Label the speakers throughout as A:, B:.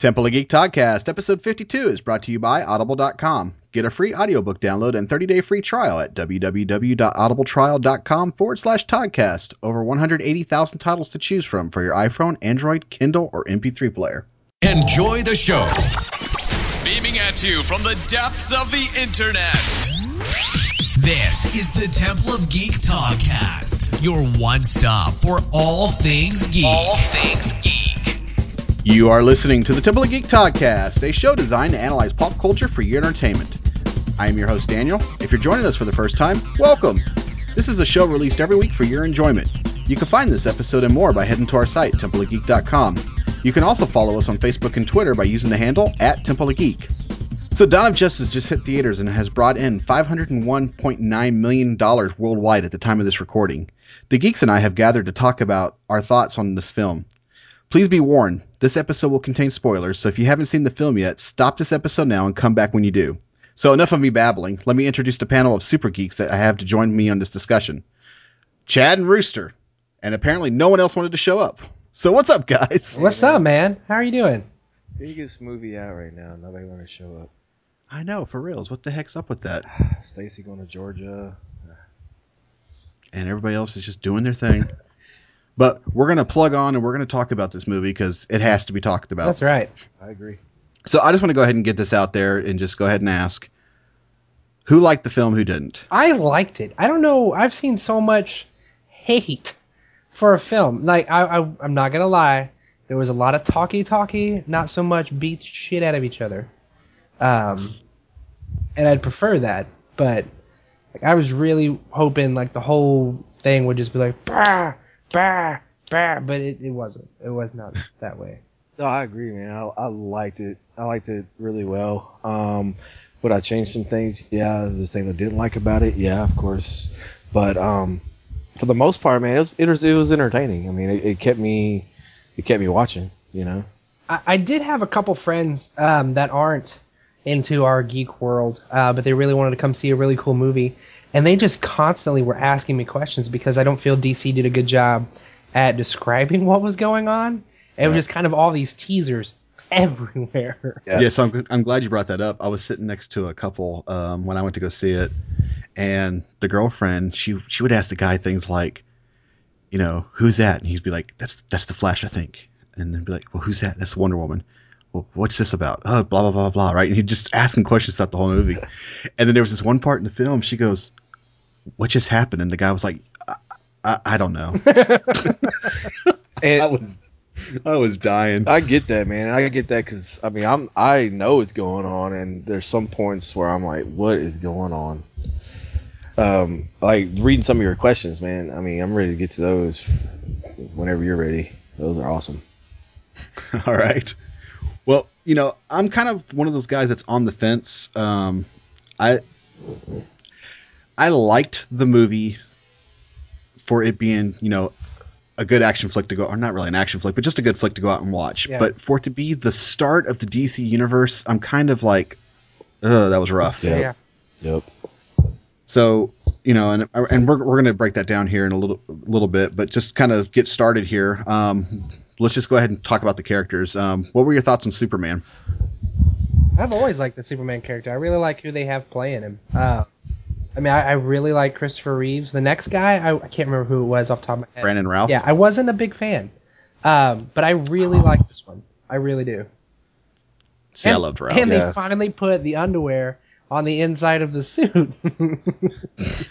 A: Temple of Geek Podcast, episode 52 is brought to you by Audible.com. Get a free audiobook download and 30-day free trial at www.audibletrial.com forward slash podcast. Over 180,000 titles to choose from for your iPhone, Android, Kindle, or MP3 player.
B: Enjoy the show. Beaming at you from the depths of the internet. This is the Temple of Geek Podcast, your one stop for all things geek. All things geek.
A: You are listening to the Temple of Geek Podcast, a show designed to analyze pop culture for your entertainment. I am your host, Daniel. If you're joining us for the first time, welcome. This is a show released every week for your enjoyment. You can find this episode and more by heading to our site, templeofgeek.com. You can also follow us on Facebook and Twitter by using the handle at Temple of Geek. So, Dawn of Justice just hit theaters and has brought in $501.9 million worldwide at the time of this recording. The geeks and I have gathered to talk about our thoughts on this film. Please be warned, this episode will contain spoilers, so if you haven't seen the film yet, stop this episode now and come back when you do. So enough of me babbling. Let me introduce the panel of super geeks that I have to join me on this discussion. Chad and Rooster. And apparently no one else wanted to show up. So what's up, guys?
C: What's up, man? How are you doing?
D: Biggest movie out right now. Nobody want to show up.
A: I know, for reals. What the heck's up with that?
D: Stacy going to Georgia.
A: And everybody else is just doing their thing. But we're going to plug on and we're going to talk about this movie because it has to be talked about.
C: That's right.
D: I agree.
A: So I just want to go ahead and get this out there and just go ahead and ask who liked the film, who didn't?
C: I liked it. I don't know. I've seen so much hate for a film. Like I, I I'm not gonna lie. There was a lot of talky talky, not so much beat shit out of each other. Um, and I'd prefer that. But like, I was really hoping like the whole thing would just be like bah bah bah, but it, it wasn't. It was not that way.
D: No, I agree, man. I, I liked it. I liked it really well. Um, would I change some things? Yeah, there's things I didn't like about it. Yeah, of course. But um, for the most part, man, it was it was, it was entertaining. I mean, it, it kept me it kept me watching. You know.
C: I, I did have a couple friends um, that aren't into our geek world, uh, but they really wanted to come see a really cool movie, and they just constantly were asking me questions because I don't feel DC did a good job at describing what was going on. It was just kind of all these teasers everywhere.
A: Yeah. Yes, I'm, I'm glad you brought that up. I was sitting next to a couple um, when I went to go see it, and the girlfriend she she would ask the guy things like, you know, who's that? And he'd be like, that's that's the Flash, I think. And then be like, well, who's that? That's Wonder Woman. Well, what's this about? Oh, blah blah blah blah. Right? And he'd just asking questions throughout the whole movie. And then there was this one part in the film. She goes, "What just happened?" And the guy was like, "I, I, I don't know."
D: And
A: I was I was dying.
D: I get that, man. I get that because I mean, I'm I know what's going on, and there's some points where I'm like, what is going on? Um, like reading some of your questions, man. I mean, I'm ready to get to those whenever you're ready. Those are awesome.
A: All right. Well, you know, I'm kind of one of those guys that's on the fence. Um, I I liked the movie for it being, you know, a good action flick to go, or not really an action flick, but just a good flick to go out and watch.
C: Yeah.
A: But for it to be the start of the DC universe, I'm kind of like, oh, that was rough.
D: Yeah.
C: Yeah.
D: Yep.
A: So you know, and and we're we're going to break that down here in a little little bit, but just kind of get started here. Um, let's just go ahead and talk about the characters. Um, what were your thoughts on Superman?
C: I've always liked the Superman character. I really like who they have playing him. Uh, I mean, I, I really like Christopher Reeves. The next guy, I, I can't remember who it was off the top of my head.
A: Brandon Routh.
C: Yeah, I wasn't a big fan, um, but I really like this one. I really do.
A: See, I
C: And-
A: loved Ralph.
C: And
D: Yeah.
C: they finally put the underwear on the inside of the suit.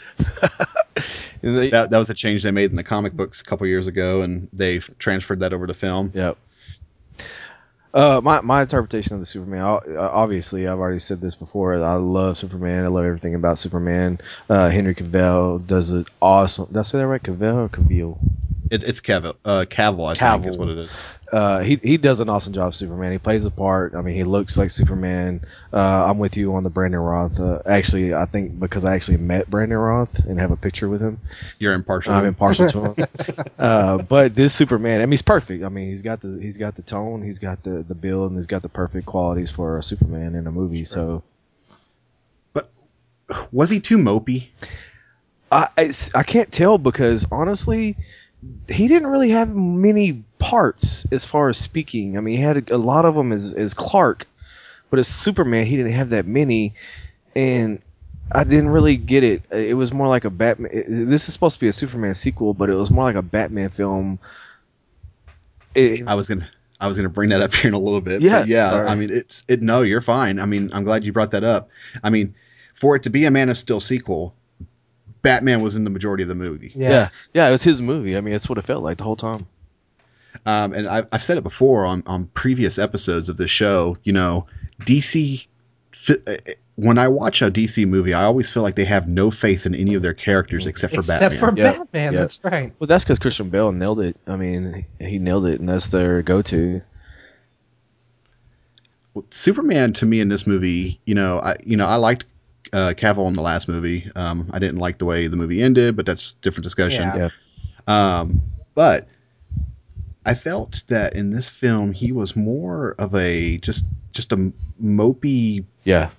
A: That, that was a change they made in the comic books a couple years ago, and they've transferred that over to film.
D: Yep. Uh, my my interpretation of the Superman. uh, Obviously, I've already said this before. I love Superman. I love everything about Superman. Uh, Henry Cavill does it awesome. Did I say that right? Cavill or Cavill?
A: It, it's Cavill, uh, Cavill, I think is what it is.
D: Uh, he he does an awesome job, Superman. He plays the part. I mean, he looks like Superman. Uh, I'm with you on the Brandon Routh. Uh, actually, I think because I actually met Brandon Routh and have a picture with him.
A: You're impartial.
D: I'm impartial to him. uh, but this Superman, I mean, he's perfect. I mean, he's got the he's got the tone, he's got the the build, and he's got the perfect qualities for a Superman in a movie. So but
A: was he too mopey?
D: I I can't tell because honestly, he didn't really have many parts as far as speaking. I mean, he had a, a lot of them as as Clark, but as Superman, he didn't have that many, and I didn't really get it. It was more like a Batman. it- This is supposed to be a Superman sequel, but it was more like a Batman film. It,
A: I was gonna I was gonna bring that up here in a little bit.
D: Yeah,
A: yeah.
D: sorry.
A: I mean, it's it. No, you're fine. I mean, I'm glad you brought that up. I mean, for it to be a Man of Steel sequel, Batman was in the majority of the movie.
C: Yeah.
D: yeah, yeah, it was his movie. I mean, that's what it felt like the whole time.
A: Um, and I've, I've said it before on, on previous episodes of this show. You know, DC. uh, When I watch a DC movie, I always feel like they have no faith in any of their characters except for
C: Except
A: Batman.
C: for
D: Yeah.
C: Batman,
D: Yeah.
C: that's right.
D: Well, that's because Christian Bale nailed it. I mean, he he nailed it, and that's their go-to.
A: Superman to me in this movie, you know, I you know I liked uh, Cavill in the last movie. Um, I didn't like the way the movie ended, but that's a different discussion.
C: Yeah.
D: Yeah.
A: Um, but I felt that in this film he was more of a just just a mopey
D: Yeah,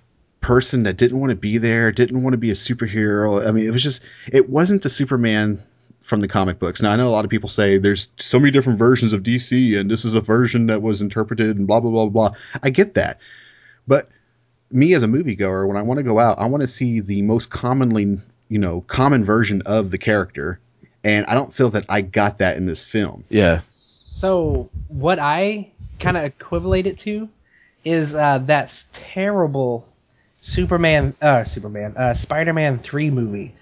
A: person that didn't want to be there, didn't want to be a superhero. I mean, it was just it wasn't the Superman from the comic books. Now I know a lot of people say there's so many different versions of DC and this is a version that was interpreted and blah blah blah blah. I get that. But me as a moviegoer, when I want to go out, I want to see the most commonly, you know, common version of the character. And I don't feel that I got that in this film.
D: yeah,
C: So what I kind of equivalate it to is uh, that terrible Superman, uh, Superman, uh, Spider-Man three movie,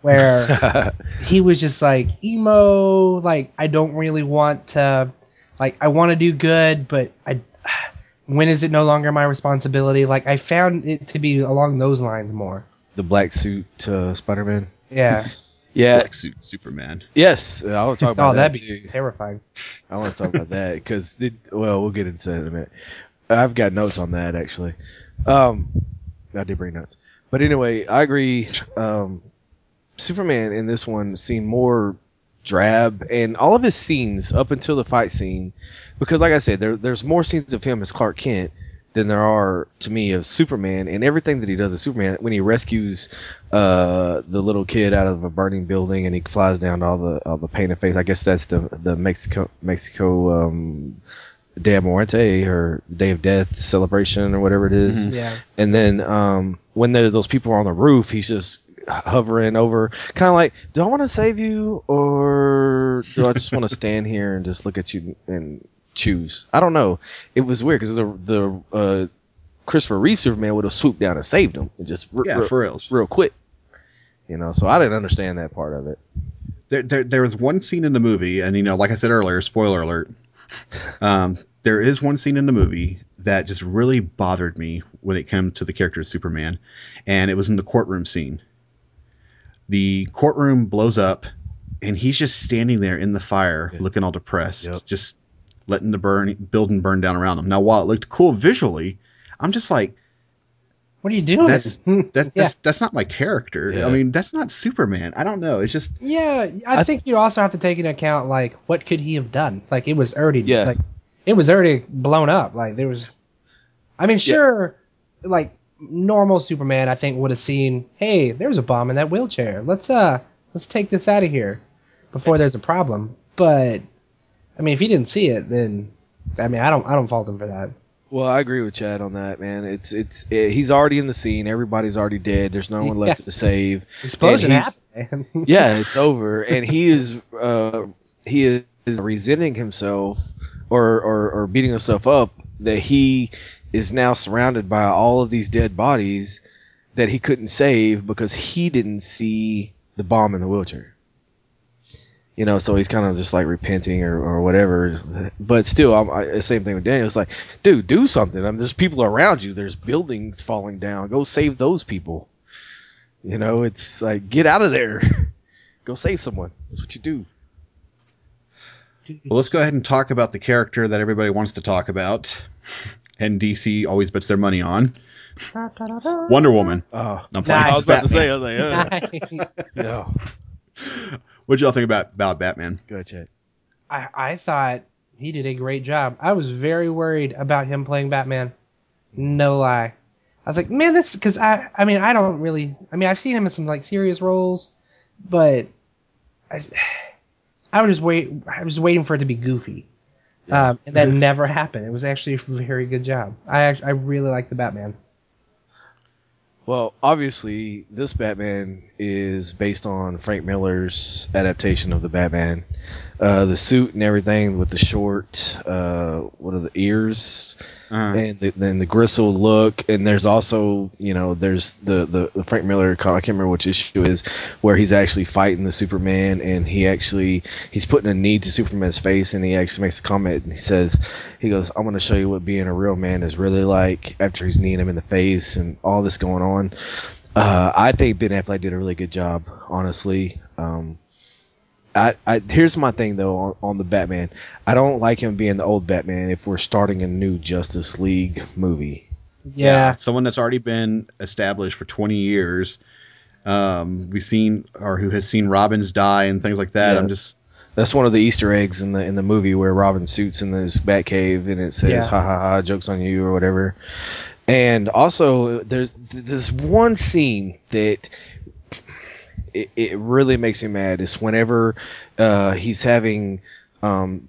C: where he was just like emo, like I don't really want to, like I want to do good, but I, when is it no longer my responsibility? Like I found it to be along those lines more.
D: the black suit uh, Spider-Man.
C: Yeah.
D: Yeah,
A: Black suit Superman.
D: yes, I want to talk about
C: Oh,
D: that
C: that'd be
D: too.
C: terrifying.
D: I want to talk about that because, well, we'll get into that in a minute. I've got notes on that actually. Um, I did bring notes, but anyway, I agree. Um, Superman in this one seemed more drab, and all of his scenes up until the fight scene, because like I said, there, there's more scenes of him as Clark Kent than there are to me of Superman, and everything that he does as Superman when he rescues uh, the little kid out of a burning building and he flies down to all the all the painted face. I guess that's the the Mexico Mexico um, Day of Muerte or Day of Death celebration or whatever it is.
C: Yeah.
D: And then um, when there, those people are on the roof, he's just hovering over, kind of like, do I want to save you or do I just want to stand here and just look at you and choose? I don't know. It was weird because the the uh, Christopher Reeve Superman would have swooped down and saved him and just r-
A: Yeah,
D: r-
A: for reals.
D: real quick. You know, so I didn't understand that part of it.
A: there, there, there was one scene in the movie, and you know, like I said earlier, spoiler alert. Um, there is one scene in the movie that just really bothered me when it came to the character of Superman, and it was in the courtroom scene. The courtroom blows up, and he's just standing there in the fire, looking all depressed,
D: Yep.
A: just letting the burn building burn down around him. Now, while it looked cool visually, I'm just like,
C: What are you doing?
A: that's that,
C: Yeah.
A: that's that's not my character.
D: Yeah.
A: I mean, that's not Superman. I don't know. It's just
C: Yeah, I, think you also have to take into account like what could he have done? Like it was already
D: Yeah.
C: like it was already blown up. Like there was I mean sure like normal Superman I think would have seen, "Hey, there's a bomb in that wheelchair. Let's uh let's take this out of here before there's a problem." But I mean, if he didn't see it, then I mean, I don't I don't fault him for that.
D: Well, I agree with Chad on that, man. It's it's eh, he's already in the scene. Everybody's already dead. There's no one left to save.
C: Explosion happened.
D: yeah, it's over, and he is uh, he is resenting himself or, or or beating himself up that he is now surrounded by all of these dead bodies that he couldn't save because he didn't see the bomb in the wheelchair. You know, so he's kind of just like repenting or, or whatever. But still, I'm, I, the same thing with Daniel. It's like, dude, do something. I mean, there's people around you. There's buildings falling down. Go save those people. You know, it's like get out of there. Go save someone. That's what you do.
A: Well, let's go ahead and talk about the character that everybody wants to talk about, and DC always bets their money on Wonder Woman.
D: Oh,
A: I'm playing.
C: Nice.
D: I was about to say, I was like, uh. yeah.
C: Nice.
D: no.
A: What'd y'all think about about Batman?
D: Go ahead, Chad.
C: I, I thought he did a great job. I was very worried about him playing Batman. No lie. I was like, man, this because I I mean I don't really I mean I've seen him in some like serious roles, but I, I was just wait. I was waiting for it to be goofy, um, and that never happened. It was actually a very good job. I actually, I really like the Batman.
D: Well, obviously, this Batman is based on Frank Miller's adaptation of the Batman. Uh, the suit and everything with the short, uh, what are the ears,
A: Uh-huh.
D: and the, then the gristle look. And there's also, you know, there's the, the, the Frank Miller, I can't remember which issue is where he's actually fighting the Superman and he actually, he's putting a knee to Superman's face and he actually makes a comment and he says, he goes, I'm going to show you what being a real man is really like after he's kneeing him in the face and all this going on. Uh, I think Ben Affleck did a really good job, honestly. Um, I, I here's my thing though on, on the Batman. I don't like him being the old Batman if we're starting a new Justice League movie.
C: Yeah,
A: someone that's already been established for 20 years. Um, we've seen, or who has seen Robins die and things like that.
D: Yeah.
A: I'm just,
D: That's one of the Easter eggs in the in the movie where Robin suits in this Batcave and it says
C: Yeah.
D: "ha ha ha" jokes on you or whatever. And also, there's this one scene that it, it really makes me mad. Is whenever uh, he's having um,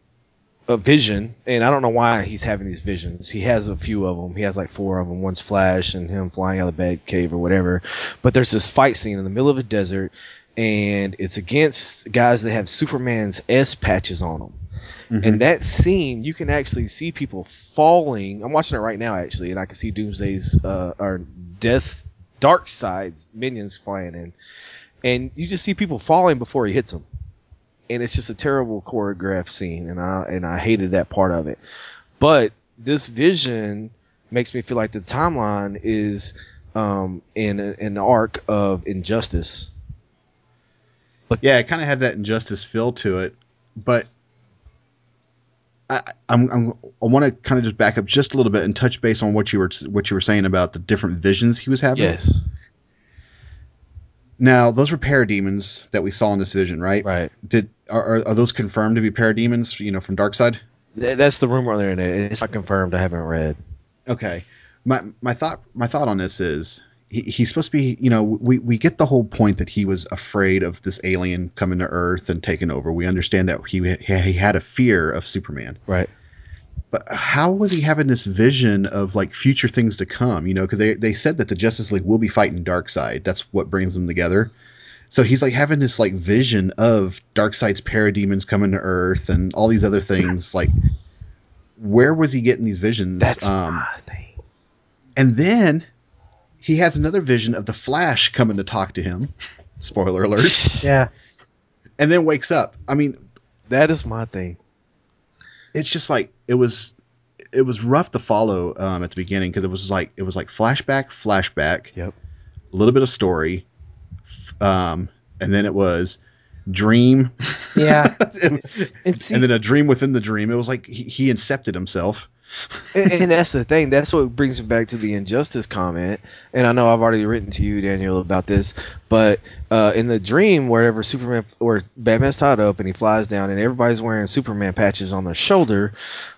D: a vision, and I don't know why he's having these visions. He has a few of them. He has like four of them. One's Flash and him flying out of the Batcave or whatever. But there's this fight scene in the middle of a desert, and it's against guys that have Superman's S patches on them. And that scene, you can actually see people falling. I'm watching it right now, actually, and I can see Doomsday's uh, or Death's Darkseid's minions flying in, and you just see people falling before he hits them. And it's just a terrible choreographed scene, and I and I hated that part of it. But this vision makes me feel like the timeline is um, in an arc of injustice.
A: yeah, it kind of had that injustice feel to it, but I, I'm, I'm I want to kind of just back up just a little bit and touch base on what you were what you were saying about the different visions he was having.
D: Yes,
A: Now, those were parademons that we saw in this vision, right?
D: right.
A: Did are, are, those confirmed to be parademons? You know, from Darkseid.
D: That's the rumor on the internet. It's not confirmed. I haven't read.
A: Okay. My my thought my thought on this is he, he's supposed to be you know we, we get the whole point that he was afraid of this alien coming to Earth and taking over. We understand that he he had a fear of Superman.
D: Right.
A: But how was he having this vision of like future things to come? You know, because they they said that the Justice League will be fighting Darkseid. That's what brings them together. So he's like having this like vision of Darkseid's parademons coming to Earth and all these other things. Like, where was he getting these visions?
D: That's
A: um,
D: thing.
A: and then he has another vision of the Flash coming to talk to him. Spoiler alert.
C: yeah.
A: and then wakes up. I mean,
D: That is my thing.
A: it's just like it was it was rough to follow um, at the beginning because it was like it was like flashback, flashback,
D: Yep.
A: a little bit of story, um, and then it was dream,
C: Yeah.
A: and,
D: And see,
A: and then a dream within the dream. It was like he, he incepted himself.
D: And, and that's the thing. That's what brings me back to the injustice comment. And I know I've already written to you, Daniel, about this. But uh, in the dream, wherever Superman or Batman's tied up and he flies down, and everybody's wearing Superman patches on their shoulder,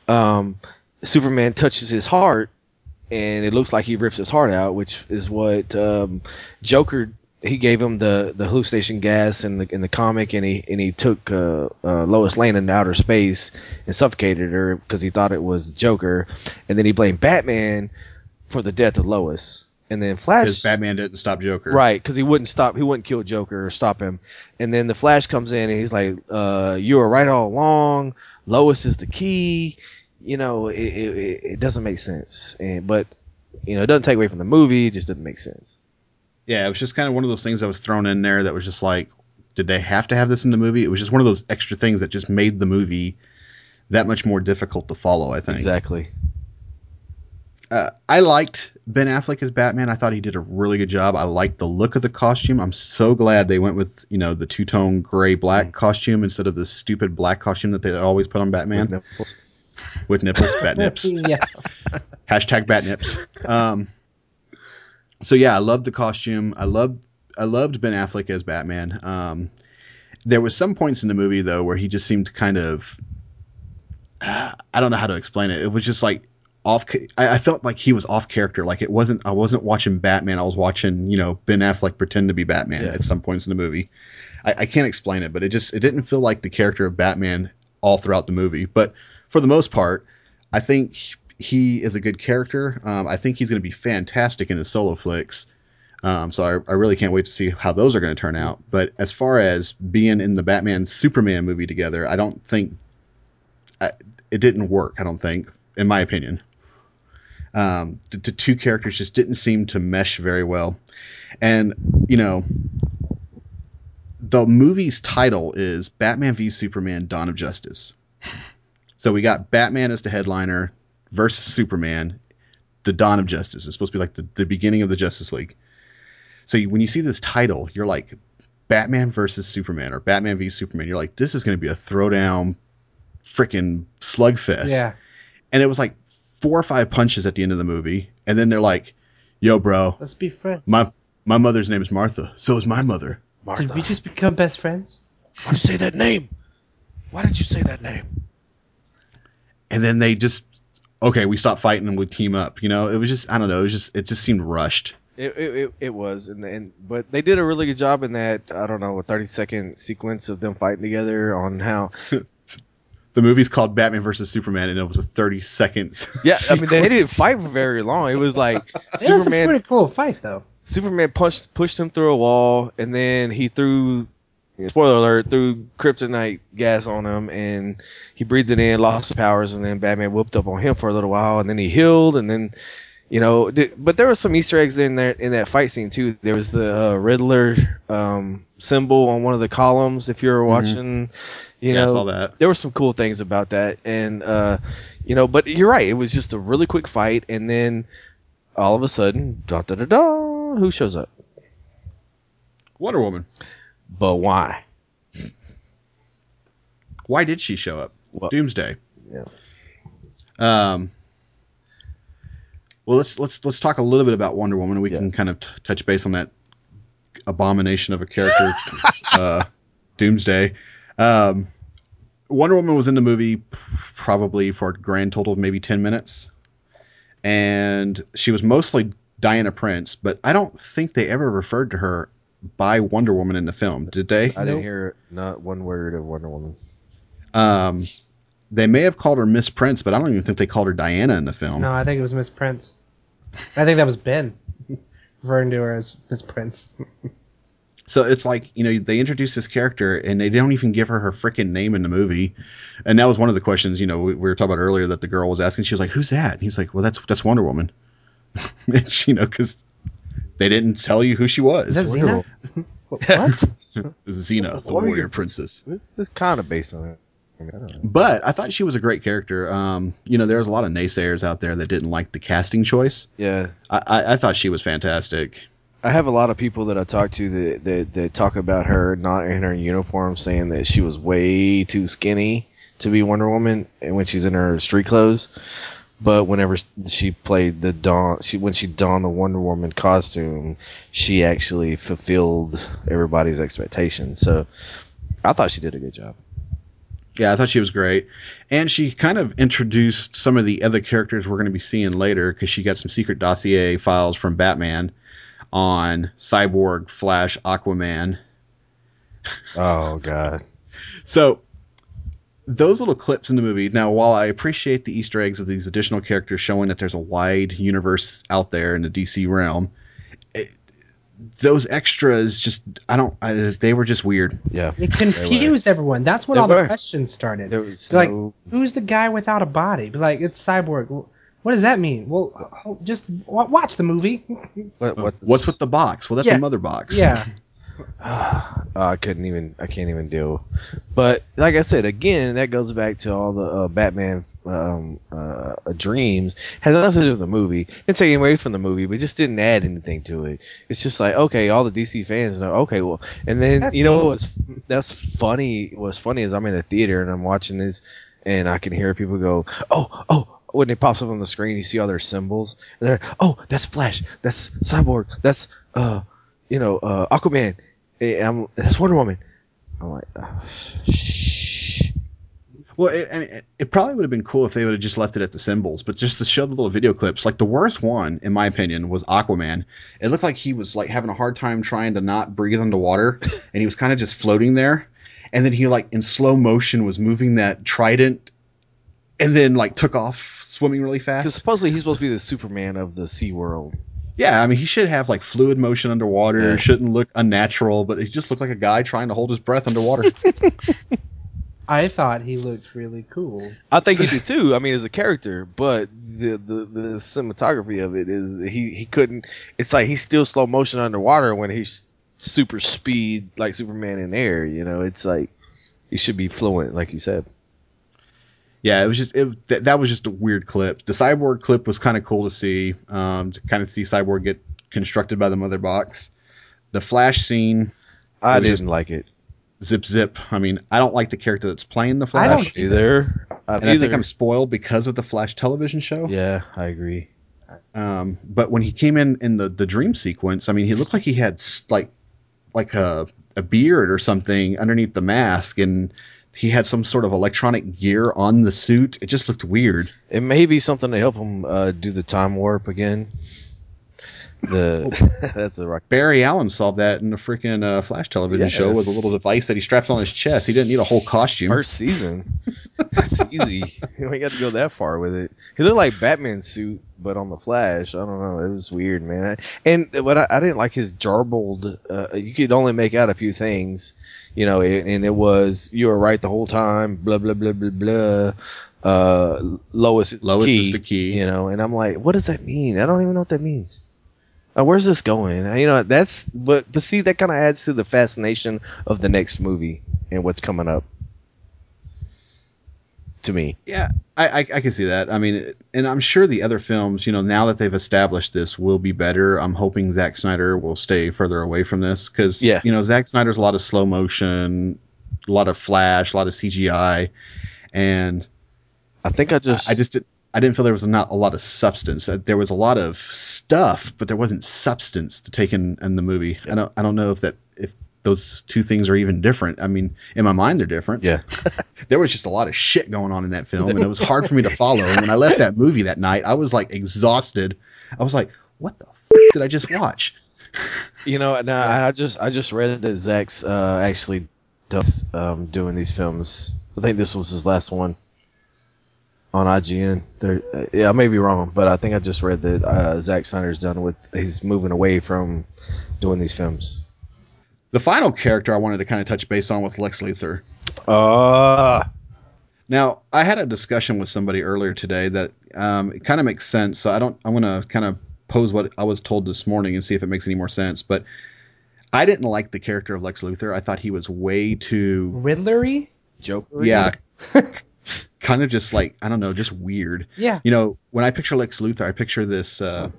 D: um, Superman touches his heart, and it looks like he rips his heart out, which is what um, Joker. He gave him the, the hallucination gas in the in the comic, and he and he took uh, uh, Lois Lane into outer space and suffocated her because he thought it was Joker, and then he blamed Batman for the death of Lois, and then Flash
A: Because Batman didn't stop Joker.
D: Right, because he wouldn't stop. He wouldn't kill Joker or stop him. And then the Flash comes in and he's like, uh, "You were right all along. Lois is the key." You know, it, it, it- it doesn't make sense. And but you know, it doesn't take away from the movie. It just doesn't make sense.
A: Yeah, it was just kind of one of those things that was thrown in there that was just like, did they have to have this in the movie? It was just one of those extra things that just made the movie that much more difficult to follow. I think.
D: Exactly.
A: uh, I liked Ben Affleck as Batman. I thought he did a really good job. I liked the look of the costume. I'm so glad they went with you know the two tone gray black costume instead of the stupid black costume that they always put on Batman
D: Nipples.
A: with nipples, bat nips.
C: yeah.
A: Hashtag bat nips. Um, so yeah, I loved the costume. I loved I loved Ben Affleck as Batman. Um, there was some points in the movie though where he just seemed kind of I don't know how to explain it. It was just like off. I, I felt like he was off character. Like it wasn't. I wasn't watching Batman. I was watching you know Ben Affleck pretend to be Batman
D: Yeah.
A: at some points in the movie. I, I can't explain it, but it just it didn't feel like the character of Batman all throughout the movie. But for the most part, I think he is a good character. Um, I think he's going to be fantastic in his solo flicks. Um, so I, I really can't wait to see how those are going to turn out. But as far as being in the Batman Superman movie together, I don't think I, it didn't work. I don't think, in my opinion. Um, the, the two characters just didn't seem to mesh very well, and you know, the movie's title is Batman v Superman: Dawn of Justice. So we got Batman as the headliner versus Superman, the Dawn of Justice. It's supposed to be like the, the beginning of the Justice League. So you, when you see this title, you're like Batman versus Superman or Batman v Superman. You're like, this is going to be a throwdown, freaking slugfest.
C: Yeah.
A: And it was like four or five punches at the end of the movie, and then they're like, "Yo, bro,
C: Let's be friends.
A: my my mother's name is Martha. So is my mother."
D: Martha,
C: Did we just become best friends?
D: why'd you say that name? Why did you say that name?
A: and then they just okay we stop fighting and we team up you know it was just i don't know it was just it just seemed rushed
D: It, it, it, it was, and, and but they did a really good job in that I don't know a thirty second sequence of them fighting together on how
A: the movie's called batman versus superman and it was a 30 seconds
D: yeah I mean they didn't fight for very long. It was like
C: It was a
D: Superman
C: pretty cool fight, though.
D: Superman punched pushed him through a wall, and then he threw. Spoiler alert! Threw kryptonite gas on him, and he breathed it in, lost his powers, and then Batman whooped up on him for a little while, and then he healed, and then, you know, th- but there were some Easter eggs in there in that fight scene too. There was the uh, Riddler um, symbol on one of the columns. If you were watching, you
A: Yeah, I
D: know,
A: saw that.
D: there were some cool things about that, and uh, you know, but you're right. It was just a really quick fight, and then all of a sudden, da da da da, who shows up?
A: wonder woman
D: But why?
A: why did she show up
D: Well-
A: doomsday
D: Yeah.
A: um well let's let's let's talk a little bit about wonder woman we
D: Yeah.
A: can kind of t- touch base on that abomination of a character uh doomsday um wonder woman was in the movie probably for a grand total of maybe 10 minutes and she was mostly diana prince but i don't think they ever referred to her by wonder woman in the film did they
D: I didn't hear not one word of Wonder Woman.
A: um they may have called her miss prince but i don't even think they called her diana in the film
C: No, I think it was Miss Prince. I think that was Ben referring to her as Miss Prince.
A: So it's like, you know, they introduce this character and they don't even give her her freaking name in the movie. And that was one of the questions, you know, we, we were talking about earlier that the girl was asking. She was like, who's that? And he's like, well, that's, that's Wonder Woman. and she, you know, cause they didn't tell you who she was.
C: Is that Xena? what?
A: Xena, the
D: Warrior
A: warrior princess.
D: It's kind of based on it. I, mean, I don't know.
A: But I thought she was a great character. Um, you know, there was a lot of naysayers out there that didn't like the casting choice.
D: Yeah,
A: I, I, I thought she was fantastic.
D: I have a lot of people that I talk to that, that that talk about her not in her uniform, saying that she was way too skinny to be Wonder Woman, and when she's in her street clothes. But whenever she played the Dawn, she when she donned the Wonder Woman costume, she actually fulfilled everybody's expectations. So I thought she did a good job.
A: Yeah, I thought she was great. And she kind of introduced some of the other characters we're going to be seeing later because she got some secret dossier files from Batman on Cyborg, Flash, Aquaman.
D: Oh God.
A: So those little clips in the movie. Now, while I appreciate the Easter eggs of these additional characters showing that there's a wide universe out there in the DC realm, it, those extras just I don't. I, they were just weird.
D: Yeah.
C: It confused everyone. That's when
D: They
C: all
D: were.
C: the questions started.
D: There was
C: They're like, who's the guy without a body? Be Like, it's Cyborg. What does that mean? Well, oh, just watch the movie.
D: What, uh, what,
A: What's with the box? Well, that's
C: Yeah.
A: a mother box.
C: yeah.
D: Uh, I couldn't even. I can't even deal. But like I said, again, that goes back to all the uh, Batman um, uh, dreams. Has nothing to do with the movie. It's taking away from the movie, but just didn't add anything to it. It's just like okay, all the DC fans know. Okay, well, and then
C: That's
D: you know
C: neat.
D: what's that's funny. What's funny is I'm in the theater and I'm watching this, and I can hear people go, "Oh, oh." When it pops up on the screen, you see all their symbols. And they're, oh, that's Flash. That's Cyborg. That's uh, you know, uh, Aquaman. Eh, I'm, that's Wonder Woman. I'm like, oh, shh.
A: Well, it, I mean, it- it probably would have been cool if they would have just left it at the symbols, but just to show the little video clips. Like the worst one, in my opinion, was Aquaman. It looked like he was like having a hard time trying to not breathe underwater, and he was kind of just floating there. And then he like in slow motion was moving that trident, and then like took off swimming really fast.
D: Because
A: fast.
D: supposedly he's supposed to be the Superman of the Sea World.
A: Yeah, I mean he should have like fluid motion underwater.
D: Yeah.
A: Shouldn't look unnatural, but he just looked like a guy trying to hold his breath underwater.
C: I thought he looked really cool.
D: I think he did too. I mean, as a character, but the, the the cinematography of it is he he couldn't. It's like he's still slow motion underwater when he's super speed like Superman in air. You know, it's like he should be fluent, like you said.
A: Yeah, it was just it, that, that was just a weird clip. The cyborg clip was kind of cool to see, um, to kind of see cyborg get constructed by the mother box. The flash scene,
D: I didn't like it
A: zip zip. I mean, I don't like the character that's playing the
C: I don't
A: Flash,
D: either. I
A: and I think I'm spoiled because of the Flash television show.
D: Yeah, I agree.
A: Um, but when he came in in the the dream sequence, I mean, he looked like he had like like a a beard or something underneath the mask, and he had some sort of electronic gear on the suit. It just looked weird.
D: It may be something to help him uh, do the time warp again. The that's a rock.
A: Barry Allen solved that in a freaking uh, Flash television
D: Yeah.
A: show with a little device that he straps on his chest. He didn't need a whole costume.
D: First season, it's easy. You ain't got to go that far with it. He looked like Batman's suit, but on the Flash. I don't know. It was weird, man. And what I, I didn't like his jarbled. Uh, you could only make out a few things, you know. And, and it was you were right the whole time. Blah blah blah blah blah. Uh, Lois is
A: Lois
D: the key,
A: is the key.
D: You know, and I'm like, what does that mean? I don't even know what that means. Uh, where's this going? Uh, You know, that's but but see that kind of adds to the fascination of the next movie and what's coming up. To me,
A: Yeah, I, I I can see that. I mean, and I'm sure the other films, you know, now that they've established this, will be better. I'm hoping Zack Snyder will stay further away from this because,
D: Yeah.
A: you know, Zack Snyder's a lot of slow motion, a lot of flash, a lot of CGI, and
D: I think I just
A: I just did, I didn't feel there was not a lot of substance. Uh, There was a lot of stuff, but there wasn't substance to take in, in the movie. I don't I don't know if that if those two things are even different. I mean, in my mind, they're different.
D: yeah.
A: there was just a lot of shit going on in that film, and it was hard for me to follow. And when I left that movie that night, I was like exhausted. I was like, "What the f- did I just watch?"
D: You know, now I just I just read that Zack's uh, actually done um, doing these films. I think this was his last one on IGN. There, uh, yeah, I may be wrong, but I think I just read that uh, Zack Snyder's done with. He's moving away from doing these films.
A: The final character I wanted to kind of touch base on with Lex Luthor.
D: Uh
A: Now, I had a discussion with somebody earlier today that um, it kind of makes sense. So I don't. I'm going to kind of pose what I was told this morning and see if it makes any more sense. But I didn't like the character of Lex Luthor. I thought he was way too
C: Riddlery?
D: Joker.
A: yeah kind of just like i don't know just weird
C: Yeah.
A: you know when i picture lex luthor i picture this uh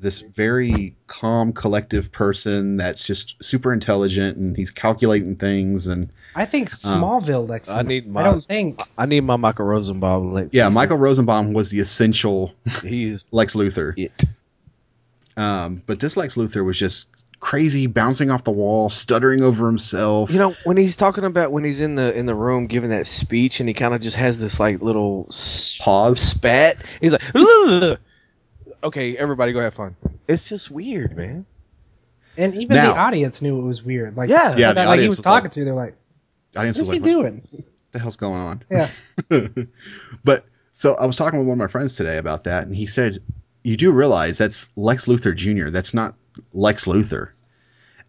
A: this very calm collective person that's just super intelligent and he's calculating things and
C: I think Smallville Lex.
D: I need My,
C: I
D: my-
C: don't think.
D: I need my Michael Rosenbaum. Like,
A: yeah michael rosenbaum was the essential
D: he's
A: lex luthor
D: it.
A: um but this lex luthor was just crazy bouncing off the wall stuttering over himself
D: You know, when he's talking about when he's in the in the room giving that speech, and he kind of just has this like little s-
A: pause
D: spat. He's like, "Ugh." "Okay, everybody, go have fun." It's just weird, man.
C: And even
A: Now-
C: the audience knew it was weird. Like,
D: Yeah.
A: Yeah,
C: that,
A: the
C: like he
A: audience
C: was
A: was
C: talking
A: like-
C: to, they're like,
A: audience
C: "What's
A: was
C: he
A: like what
C: doing?"
A: the hell's going on
C: Yeah,
A: But so I was talking with one of my friends today about that, and he said, "You do realize that's Lex Luthor Jr. That's not Lex Luthor."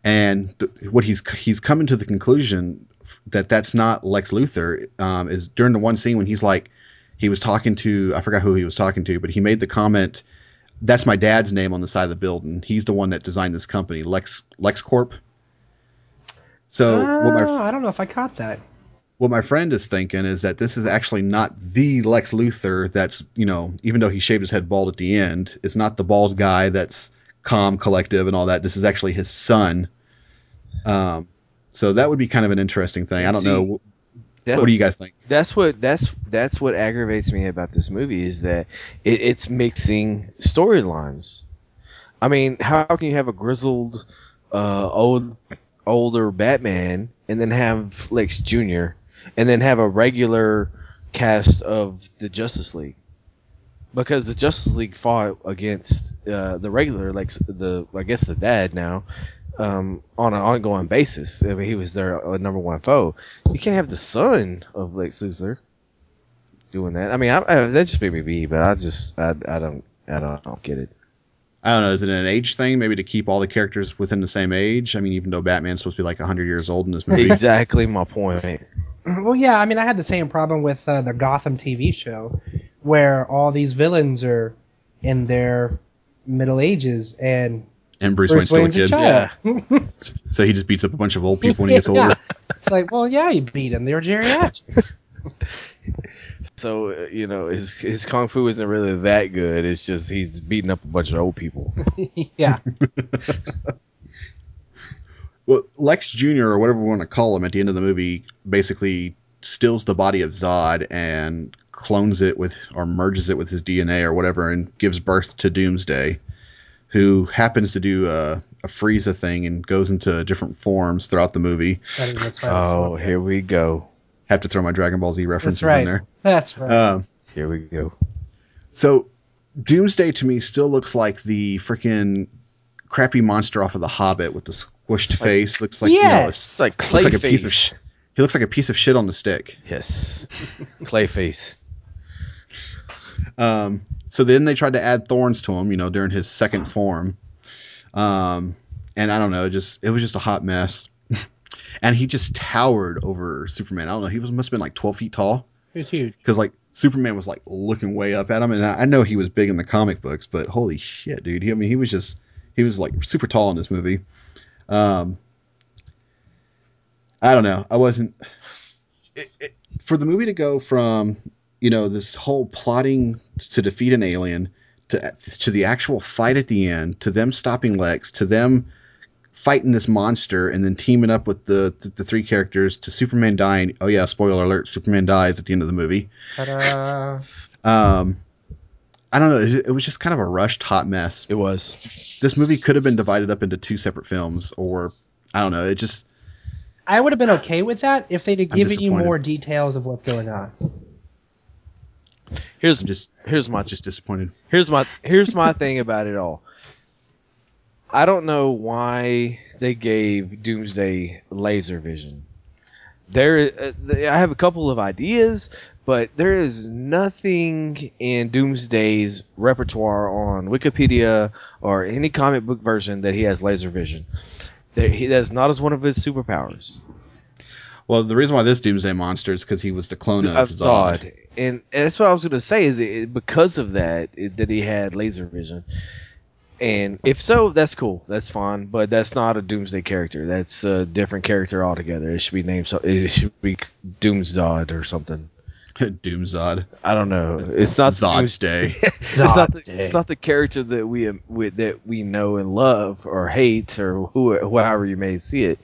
A: And th- what he's he's coming to the conclusion that that's not Lex Luthor um, is during the one scene when he's like he was talking to I forgot who he was talking to, but he made the comment, "That's my dad's name on the side of the building. He's the one that designed this company, Lex LexCorp." So what my
C: Oh, I don't know if I caught that.
A: what my friend is thinking is that this is actually not the Lex Luthor that's, you know, even though he shaved his head bald at the end, it's not the bald guy that's calm, collective, and all that. This is actually his son. Um, so that would be kind of an interesting thing. I don't
D: See,
A: know.
D: That-
A: What do you guys think?
D: That's what that's that's what aggravates me about this movie is that it, it's mixing storylines. I mean, how can you have a grizzled, uh, old, older Batman and then have Lex Jr. and then have a regular cast of the Justice League because the Justice League fought against uh, the regular, like the I guess the dad now, um, on an ongoing basis. I mean, he was their uh, number one foe. You can't have the son of Lex Luthor doing that. I mean, I, I, that just made me be, but I just I, I don't I don't, I don't get it.
A: I don't know. Is it an age thing? Maybe to keep all the characters within the same age? I mean, even though Batman's supposed to be like 100 years old in this movie.
D: exactly my point.
C: Well, yeah, I mean, I had the same problem with uh, the Gotham TV show, where all these villains are in their middle ages, and
A: and Bruce,
C: Bruce
A: Wayne's still a
C: Wayne's a
A: kid.
C: child.
A: So he just beats up a bunch of old people when he gets
C: Yeah.
A: older.
C: It's like, well, yeah, you beat them. They're geriatrics.
D: So uh, you know his his kung fu isn't really that good. It's just he's beating up a bunch of old people.
C: yeah,
A: Well, Lex Jr. or whatever we want to call him at the end of the movie basically steals the body of Zod and clones it with or merges it with his DNA or whatever and gives birth to Doomsday, who happens to do a, a Frieza thing and goes into different forms throughout the movie.
C: I that's.
D: Oh, here we go.
A: Have to throw my Dragon Ball Z references
C: right.
A: in there.
C: That's right.
A: Um,
D: Here we go.
A: So, Doomsday to me still looks like the freaking crappy monster off of The Hobbit with the squished face. Looks like you know,
C: Yes.
D: It's like
A: looks like a piece of sh- he looks like a piece of shit on the stick.
D: Yes, Clayface.
A: Um, so then they tried to add thorns to him, you know, during his second form. Um, and I don't know, just it was just a hot mess. and he just towered over Superman. I don't know, he was must have been like twelve feet tall
C: it was huge.
A: because like Superman was like looking way up at him, and I, I know he was big in the comic books, but holy shit, dude! He, I mean, he was just he was like super tall in this movie. Um, I don't know. I wasn't it, it, for the movie to go from you know this whole plotting to defeat an alien to to the actual fight at the end to them stopping Lex to them fighting this monster and then teaming up with the, the the three characters to Superman dying. Oh yeah, spoiler alert! Superman dies at the end of the movie.
C: Ta-da.
A: Um, I don't know. It it was just kind of a rushed hot mess.
D: It was.
A: This movie could have been divided up into two separate films, or I don't know. It just
C: I would have been okay with that if they'd have given you more details of what's going on.
D: Here's
A: I'm just
D: here's my
A: just disappointed.
D: here's my here's my thing about it all. I don't know why they gave Doomsday laser vision. There, uh, I have a couple of ideas, but there is nothing in Doomsday's repertoire on Wikipedia or any comic book version that he has laser vision. There, he, that's not as one of his superpowers.
A: Well, the reason why this Doomsday monster is because he was the clone of,
D: of
A: Zod.
D: Zod. And, and that's what I was going to say is it, because of that it, that he had laser vision. And if so, that's cool. That's fine. But that's not a Doomsday character. That's a different character altogether. It should be named. So it should be Doomszod or something.
A: Doomzod.
D: I don't know. It's not
A: Zod's Day.
D: it's not, the, it's not the character that we, um, we that we know and love or hate or who, however you may see it.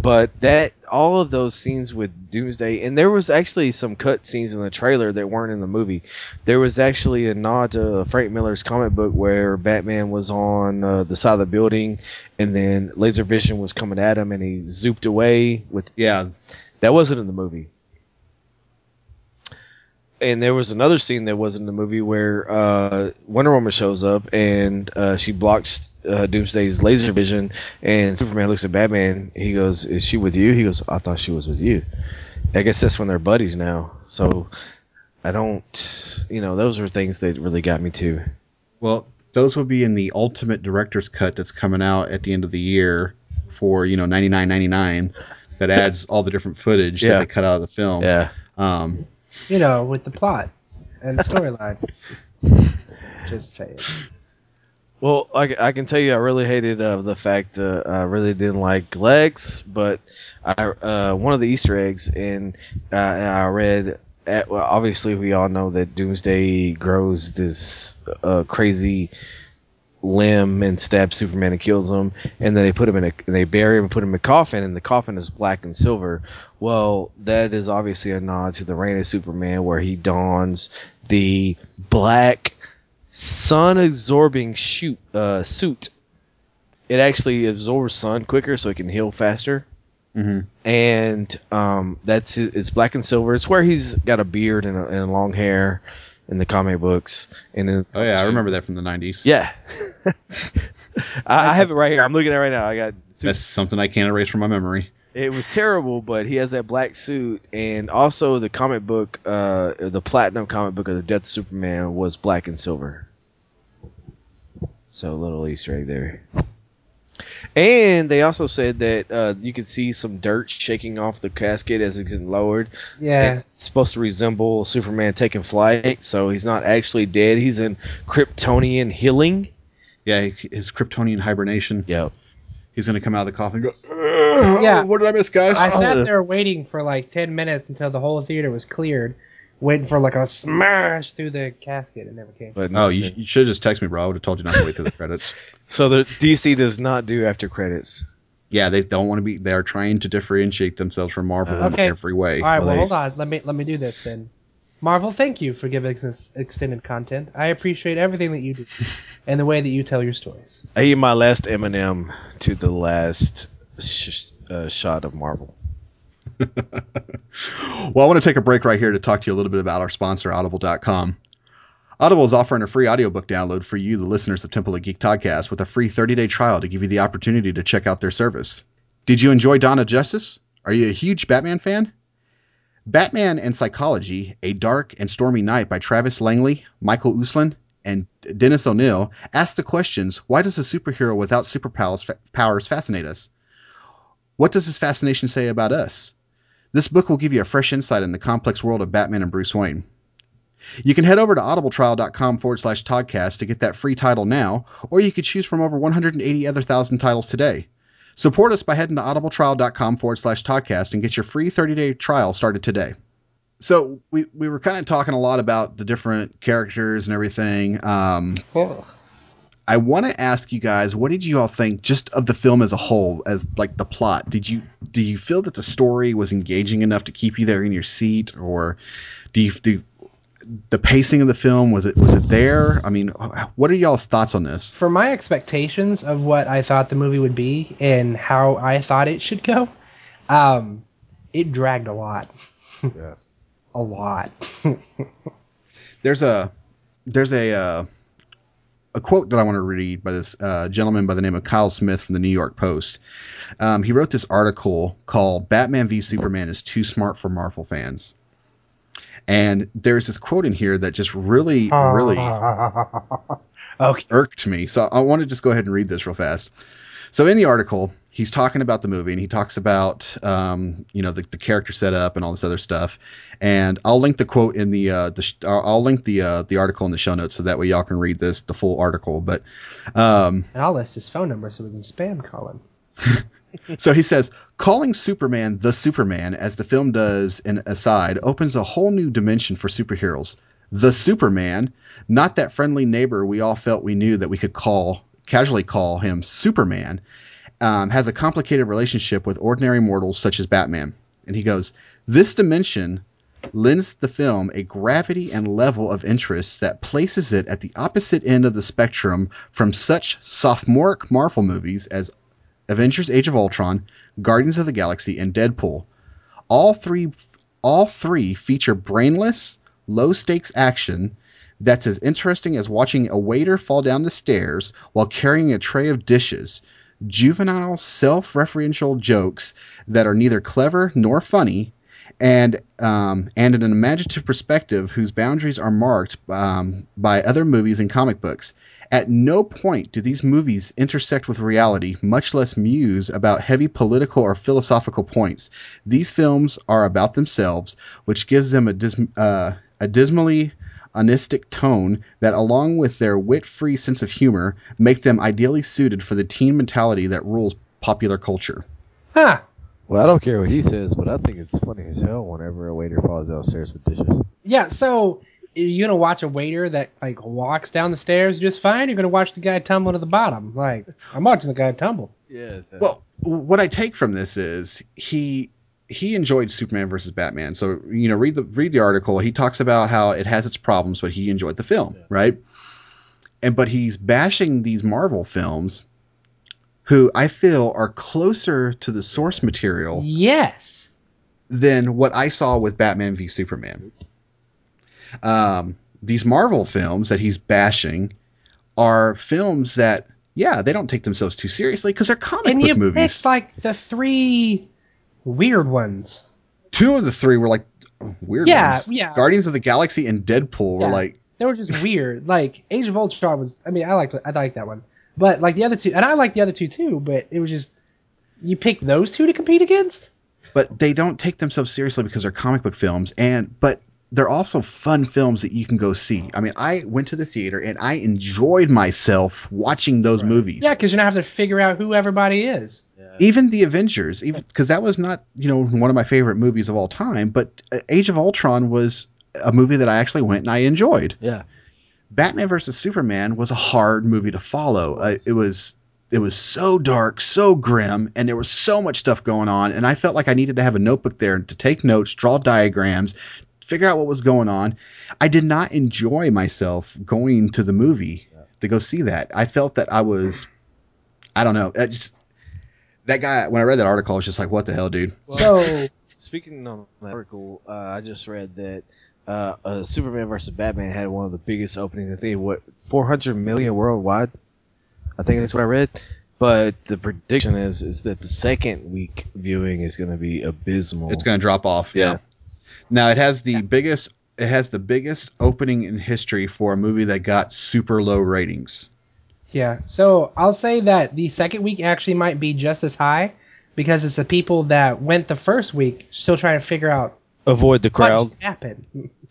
D: But that all of those scenes with Doomsday, and there was actually some cut scenes in the trailer that weren't in the movie. There was actually a nod to Frank Miller's comic book where Batman was on uh, the side of the building, and then Laser Vision was coming at him, and he zooped away with
A: yeah,
D: that wasn't in the movie. And there was another scene that wasn't in the movie where uh, Wonder Woman shows up and uh, she blocks uh, Doomsday's laser vision, and Superman looks at Batman. He goes, "Is she with you?" He goes, "I thought she was with you." I guess that's when they're buddies now. So I don't, you know, those are things that really got me too.
A: Well, those will be in the ultimate director's cut that's coming out at the end of the year for you know ninety nine ninety nine. That adds all the different footage
D: Yeah.
A: that they cut out of the film.
D: Yeah.
A: Um,
C: You know, with the plot and storyline. Just say it.
D: Well, I, I can tell you, I really hated uh, the fact that I really didn't like Lex, but I uh, one of the Easter eggs, and uh, I read. At, well, obviously, we all know that Doomsday grows this uh, crazy limb and stabs Superman and kills him, and then they put him in a they bury him and put him in a coffin, and the coffin is black and silver. Well, that is obviously a nod to the Reign of Superman, where he dons the black sun absorbing shoot uh, suit. It actually absorbs sun quicker, so it can heal faster. Mm-hmm. and um, that's it- it's black and silver. It's where he's got a beard and, a, and long hair in the comic books. And then,
A: Oh yeah, I remember that from the '90s.
D: Yeah, I, I have it right here. I'm looking at it right now. I got super
A: That's something I can't erase from my memory.
D: It was terrible, but he has that black suit, and also the comic book, uh, the platinum comic book of the Death of Superman was black and silver. So a little Easter egg there. And they also said that uh, you could see some dirt shaking off the casket as it's getting lowered.
C: Yeah.
D: It's supposed to resemble Superman taking flight, so he's not actually dead. He's in Kryptonian healing.
A: Yeah, his Kryptonian hibernation.
D: Yep.
A: He's gonna come out of the coffin and go.
C: Yeah.
A: What did I miss, guys?
C: I sat uh. there waiting for like 10 minutes until the whole theater was cleared, waiting for like a smash through the casket. It never came.
D: But
A: Oh, you, you should have just texted me, bro. I would have told you not to wait through the credits.
D: so the DC does not do after credits.
A: Yeah, they don't want to be. They are trying to differentiate themselves from Marvel
C: Okay.
A: in every way.
C: All right, well, hold on. Let me let me do this then. Marvel, thank you for giving us extended content. I appreciate everything that you do and the way that you tell your stories.
D: I eat my last M and m to the last sh- uh, shot of Marvel.
A: Well, I want to take a break right here to talk to you a little bit about our sponsor, Audible.com. Audible is offering a free audiobook download for you, the listeners of Temple of Geek Podcast, with a free 30 day trial to give you the opportunity to check out their service. Did you enjoy of Justice? Are you a huge Batman fan? Batman and Psychology, A Dark and Stormy Night by Travis Langley, Michael Uslan, and Dennis O'Neil asks the questions why does a superhero without superpowers powers fascinate us? What does this fascination say about us? This book will give you a fresh insight in the complex world of Batman and Bruce Wayne. You can head over to audibletrial.com forward slash Toddcast to get that free title now, or you could choose from over 180 other thousand titles today. Support us by heading to audibletrial.com forward slash Toddcast and get your free 30 day trial started today. So we, we were kind of talking a lot about the different characters and everything. Um, I want to ask you guys, what did you all think just of the film as a whole, as like the plot? Did you do you feel that the story was engaging enough to keep you there in your seat, or do you do the pacing of the film was it was it there? I mean, what are y'all's thoughts on this?
C: For my expectations of what I thought the movie would be and how I thought it should go, um, it dragged a lot.
D: Yeah.
C: a lot.
A: There's a there's a uh, a quote that I want to read by this uh, gentleman by the name of Kyle Smith from the New York Post. Um, he wrote this article called "Batman v Superman is too smart for Marvel fans." And there's this quote in here that just really, really
C: okay.
A: irked me. So I want to just go ahead and read this real fast. So in the article, he's talking about the movie and he talks about um, you know the, the character setup and all this other stuff. And I'll link the quote in the uh, the sh- I'll link the uh, the article in the show notes so that way y'all can read this the full article. But um,
C: And I'll list his phone number so we can spam call him.
A: so he says, calling Superman the Superman, as the film does in Aside, opens a whole new dimension for superheroes. The Superman, not that friendly neighbor we all felt we knew that we could call, casually call him Superman, um, has a complicated relationship with ordinary mortals such as Batman. And he goes, This dimension lends the film a gravity and level of interest that places it at the opposite end of the spectrum from such sophomoric Marvel movies as Avengers: Age of Ultron, Guardians of the Galaxy, and Deadpool. All three, all three feature brainless, low-stakes action that's as interesting as watching a waiter fall down the stairs while carrying a tray of dishes. Juvenile, self-referential jokes that are neither clever nor funny, and um, and an imaginative perspective whose boundaries are marked um, by other movies and comic books. At no point do these movies intersect with reality, much less muse about heavy political or philosophical points. These films are about themselves, which gives them a, dis- uh, a dismally onistic tone that, along with their wit-free sense of humor, make them ideally suited for the teen mentality that rules popular culture.
C: Huh.
D: Well, I don't care what he says, but I think it's funny as hell whenever a waiter falls downstairs with dishes.
C: Yeah, so you're gonna watch a waiter that like walks down the stairs just fine. You're gonna watch the guy tumble to the bottom. Like I'm watching the guy tumble.
D: Yeah.
A: Well, what I take from this is he he enjoyed Superman versus Batman. So you know, read the read the article. He talks about how it has its problems, but he enjoyed the film, right? And but he's bashing these Marvel films who I feel are closer to the source material
C: Yes.
A: than what I saw with Batman v Superman. Um, these Marvel films that he's bashing are films that, yeah, they don't take themselves too seriously because they're comic
C: And
A: book movies.
C: like the three weird ones.
A: Two of the three were like weird
C: Yeah,
A: ones.
C: yeah.
A: Guardians of the Galaxy and Deadpool were
C: Yeah.
A: like,
C: They were just weird. Like Age of Ultron was. I mean, I liked. I liked that one. But like the other two, and I liked the other two too. But it was just you pick those two to compete against.
A: but they don't take themselves seriously because they're comic book films and but they're also fun films that you can go see. I mean, I went to the theater and I enjoyed myself watching those movies.
C: Yeah, because you're not having to figure out who everybody is.
A: Even the Avengers, even because that was not you know one of my favorite movies of all time, but uh, Age of Ultron was a movie that I actually went and I enjoyed.
D: Yeah.
A: Batman versus Superman was a hard movie to follow. Uh, it was it was so dark, so grim, and there was so much stuff going on, and I felt like I needed to have a notebook there to take notes, draw diagrams, figure out what was going on. I did not enjoy myself going to the movie to go see that. I felt that I was I don't know, I just that guy when I read that article I was just like what the hell, dude?
C: So
D: Speaking of that article, uh, I just read that uh, uh, Superman versus Batman had one of the biggest openings. I think what 400 million worldwide. I think that's what I read. But the prediction is is that the second week viewing is going to be abysmal.
A: It's going to drop off. Yeah.
D: Yeah.
A: Now it has the biggest. It has the biggest opening in history for a movie that got super low ratings.
C: Yeah, so I'll say that the second week actually might be just as high because it's the people that went the first week still trying to figure out
D: avoid the
C: what
D: crowd.
C: just happened.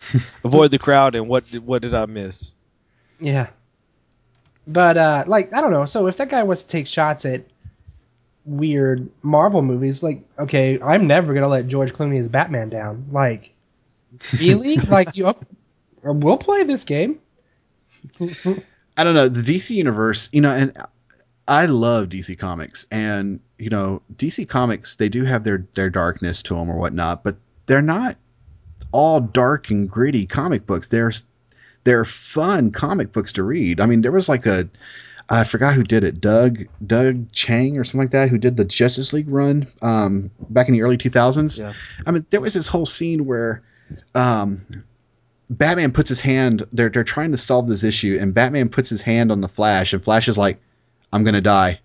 D: avoid the crowd. And what did, what did I miss?
C: Yeah. But uh like I don't know. So if that guy wants to take shots at weird Marvel movies, like okay, I'm never gonna let George Clooney as Batman down. Like really? like you up we'll play this game.
A: I don't know the DC universe. You know, and I love DC Comics, and you know DC Comics they do have their their darkness to them or whatnot, but they're not all dark and gritty comic books. They're they're fun comic books to read. I mean, there was like a I forgot who did it, Doug Doug Chang or something like that, who did the Justice League run um, back in the early two thousands.
D: Yeah.
A: I mean, there was this whole scene where um, Batman puts his hand. They're they're trying to solve this issue, and Batman puts his hand on the Flash, and Flash is like, "I'm gonna die."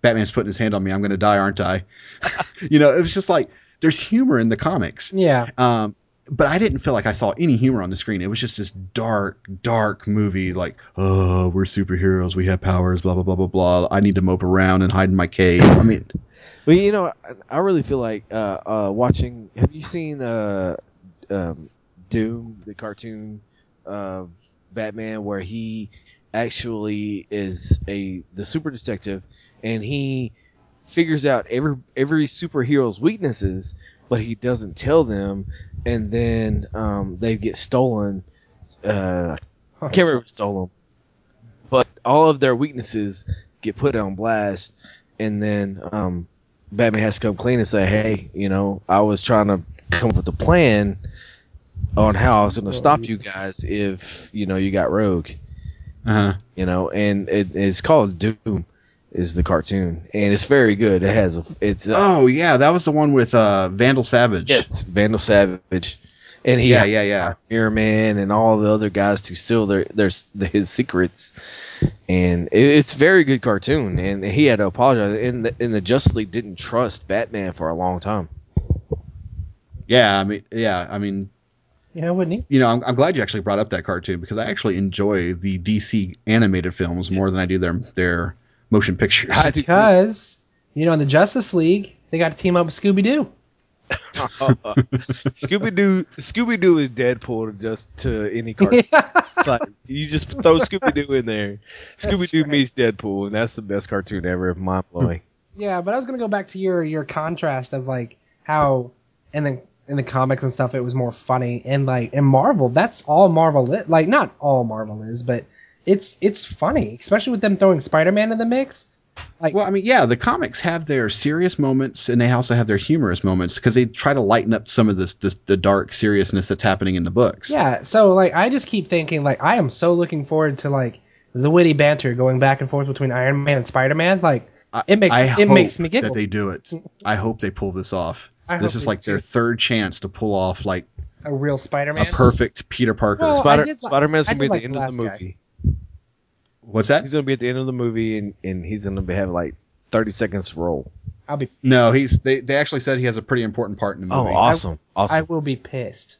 A: Batman's putting his hand on me. I'm gonna die, aren't I? you know, it was just like there's humor in the comics.
C: Yeah.
A: Um, but I didn't feel like I saw any humor on the screen. It was just this dark, dark movie. Like, oh, we're superheroes. We have powers. Blah blah blah blah blah. I need to mope around and hide in my cave. I mean,
D: Well, you know, I, I really feel like uh, uh, watching. Have you seen uh, um, Doom, the cartoon of Batman, where he actually is a the super detective, and he figures out every every superhero's weaknesses, but he doesn't tell them, and then um, they get stolen. Uh, I can't remember who stole them, but all of their weaknesses get put on blast, and then um, Batman has to come clean and say, "Hey, you know, I was trying to come up with a plan on how I was going to stop you guys if you know you got Rogue."
A: uh,
D: You know, and it, it's called Doom, is the cartoon, and it's very good. It has a, it's uh,
A: oh yeah, that was the one with uh, Vandal Savage.
D: it's Vandal Savage, and he
A: Yeah, yeah, yeah.
D: Mirror Man and all the other guys to steal their their his secrets, and it, it's very good cartoon. And he had to apologize. And the, and the Justice League didn't trust Batman for a long time.
A: Yeah, I mean, yeah, I mean,
C: Yeah, wouldn't he?
A: you know, I'm, I'm glad you actually brought up that cartoon because I actually enjoy the DC animated films more than I do their their motion pictures.
D: I do too.
C: Because you know, in the Justice League, they got to team up with Scooby Doo.
D: Scooby Doo Scooby Doo is Deadpool just to any cartoon. It's like, you just throw Scooby Doo in there. Scooby Doo
C: right.
D: meets Deadpool, and that's the best cartoon ever. Mind blowing.
C: Yeah, but I was gonna go back to your your contrast of like how and the in the comics and stuff it was more funny and like in Marvel that's all Marvel is. like not all Marvel is but it's it's funny especially with them throwing Spider Man in the mix. Like
A: Well, I mean, yeah, the comics have their serious moments and they also have their humorous moments because they try to lighten up some of this, this the dark seriousness that's happening in the books.
C: yeah, so like I just keep thinking like I am so looking forward to like the witty banter going back and forth between Iron Man and Spider Man. Like
A: I-
C: It makes-
A: I
C: it makes me giggle.
A: that they do it. I hope they pull this off.
C: I
A: this is
C: they
A: like their
C: do.
A: third chance to pull off like
C: a real Spider-Man.
A: a perfect Peter Parker.
C: Well,
D: Spider
C: did li-
D: Spider Man's gonna be
C: did
D: at the
C: like
D: end
C: the
D: of the
C: last
D: movie.
A: What's that?
D: He's gonna be at the end of the movie, and, and he's gonna be, have like thirty seconds roll.
C: I'll be.
A: No, he's they, they actually said he has a pretty important part in the
D: Oh,
A: movie.
D: awesome, awesome.
C: I will be pissed.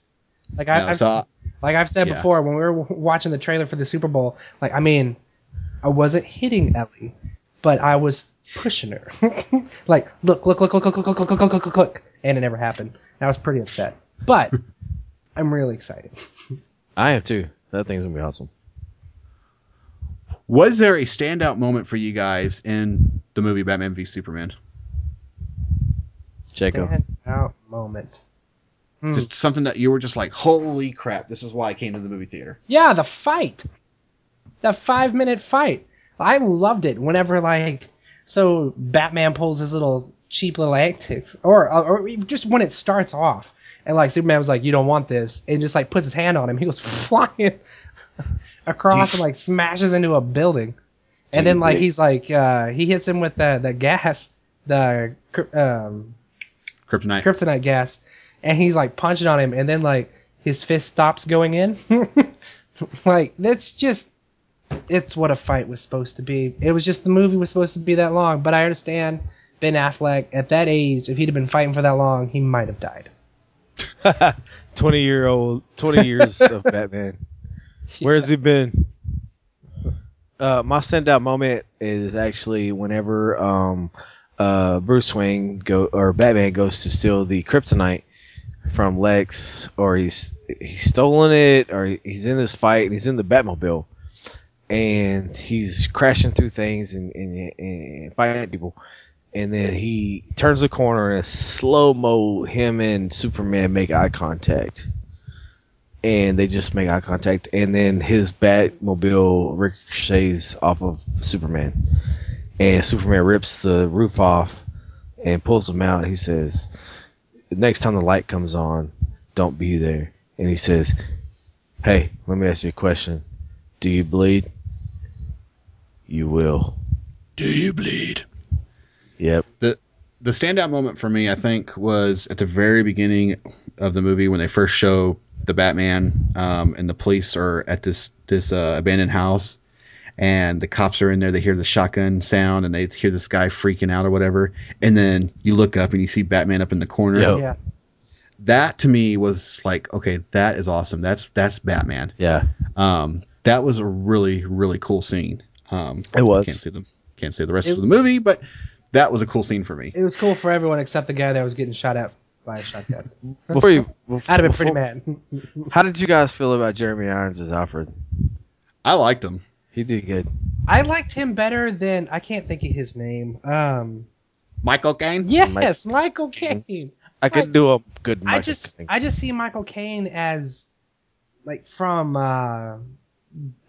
C: Like I,
A: No,
C: I've,
A: so-
C: like I've said
A: yeah.
C: before, when we were watching the trailer for the Super Bowl, like I mean, I wasn't hitting Ellie, but I was pushing her. like, look, look, look, look, look, look, look, look, look, look, look, look, and it never happened. And I was pretty upset, but I'm really excited.
D: I am too. That thing's gonna be awesome.
A: Was there a standout moment for you guys in the movie Batman v Superman?
D: Jacob.
C: Stand out moment. Hmm.
A: Just something that you were just like, "Holy crap! This is why I came to the movie theater."
C: Yeah, the fight. The five minute fight. I loved it whenever like so Batman pulls his little cheap little antics or or just when it starts off and like Superman was like you don't want this and just like puts his hand on him. He goes flying across and like smashes into a building. And then like he's like uh he hits him with the the gas the um
A: Kryptonite.
C: kryptonite gas and he's like punching on him and then like his fist stops going in. Like that's just it's what a fight was supposed to be. It was just the movie was supposed to be that long but i understand ben affleck at that age if he'd have been fighting for that long he might have died
D: Twenty year old, twenty years of Batman. Where has he been? Uh, my standout moment is actually whenever um, uh, Bruce Wayne go or Batman goes to steal the kryptonite from Lex, or he's he's stolen it, or he's in this fight and he's in the Batmobile, and he's crashing through things and, and, and fighting people. And then he turns the corner and slow mo him and Superman make eye contact and they just make eye contact, and then his Batmobile ricochets off of Superman, and Superman rips the roof off and pulls him out. He says, "Next time the light comes on, don't be there." And he says, "Hey, let me ask you a question. Do you bleed? You will."
A: Do you bleed?
D: Yep.
A: the the standout moment for me, I think, was at the very beginning of the movie when they first show the Batman um, and the police are at this this uh, abandoned house, and the cops are in there. They hear the shotgun sound and they hear this guy freaking out or whatever, and then you look up and you see Batman up in the corner.
D: Yep.
C: yeah
A: That to me was like, okay, that is awesome. That's that's Batman.
D: Yeah.
A: Um, that was a really really cool scene. Um,
D: It was.
A: Can't see them. can't say the rest of the movie, but that was a cool scene for me.
C: it was cool for everyone except the guy that was getting shot at by a shotgun
D: Before you,
C: i'd have been pretty
D: before-
C: mad
D: How did you guys feel about Jeremy Irons as Alfred?
A: I liked him.
D: He did good.
C: i liked him better than i can't think of his name um
A: Michael Caine.
C: yes michael caine
D: I could do a good.
C: I just
D: Caine.
C: I just see Michael Caine as like from uh,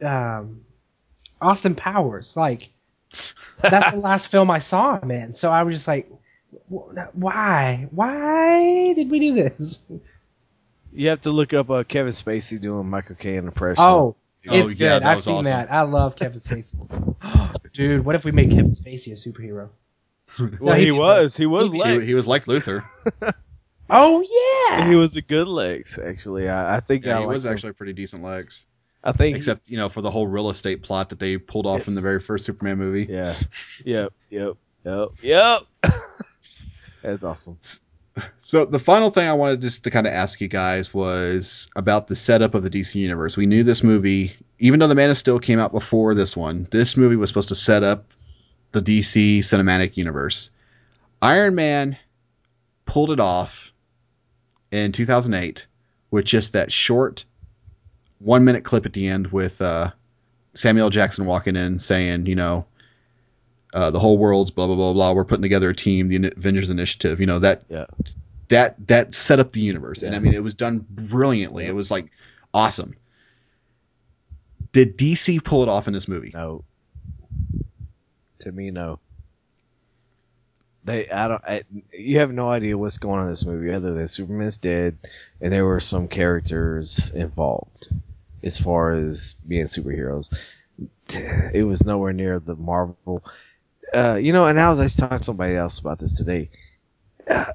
C: um, Austin Powers. Like that's the last film I saw him in. So I was just like, why? Why did we do this?
D: You have to look up uh, Kevin Spacey doing Michael Caine impression.
C: Oh,
A: Oh,
C: it's
A: yeah,
C: good.
A: that
C: I've seen
A: awesome.
C: that. I love Kevin Spacey. Dude, what if we made Kevin Spacey a superhero?
D: well,
C: No,
D: he,
C: he'd be
D: was. He was.
C: he'd be-
A: He, he was Lex Luthor.
C: Oh yeah.
D: He was a good Lex. Actually, I, I think
A: Yeah,
D: I
A: he was
D: him.
A: actually a pretty decent Lex.
D: I think.
A: Except, you know, for the whole real estate plot that they pulled off in the very first Superman movie.
D: Yeah. Yep. Yep. Yep. Yep. That's awesome.
A: So the final thing I wanted just to kind of ask you guys was about the setup of the DC universe. We knew this movie, even though the Man of Steel came out before this one, this movie was supposed to set up the DC cinematic universe. Iron Man pulled it off in 2008 with just that short one minute clip at the end with uh, Samuel Jackson walking in saying, you know, uh, the whole world's blah blah blah blah. We're putting together a team, the Avengers Initiative. You know that
D: Yeah.
A: that that set up the universe, and I mean it was done brilliantly. It was like awesome. Did DC pull it off in this movie?
D: No. To me, no. They, I don't. I, you have no idea what's going on in this movie other than Superman's dead, and there were some characters involved, as far as being superheroes. It was nowhere near the Marvel. uh, you know, and I was I talking to somebody else about this today. Uh,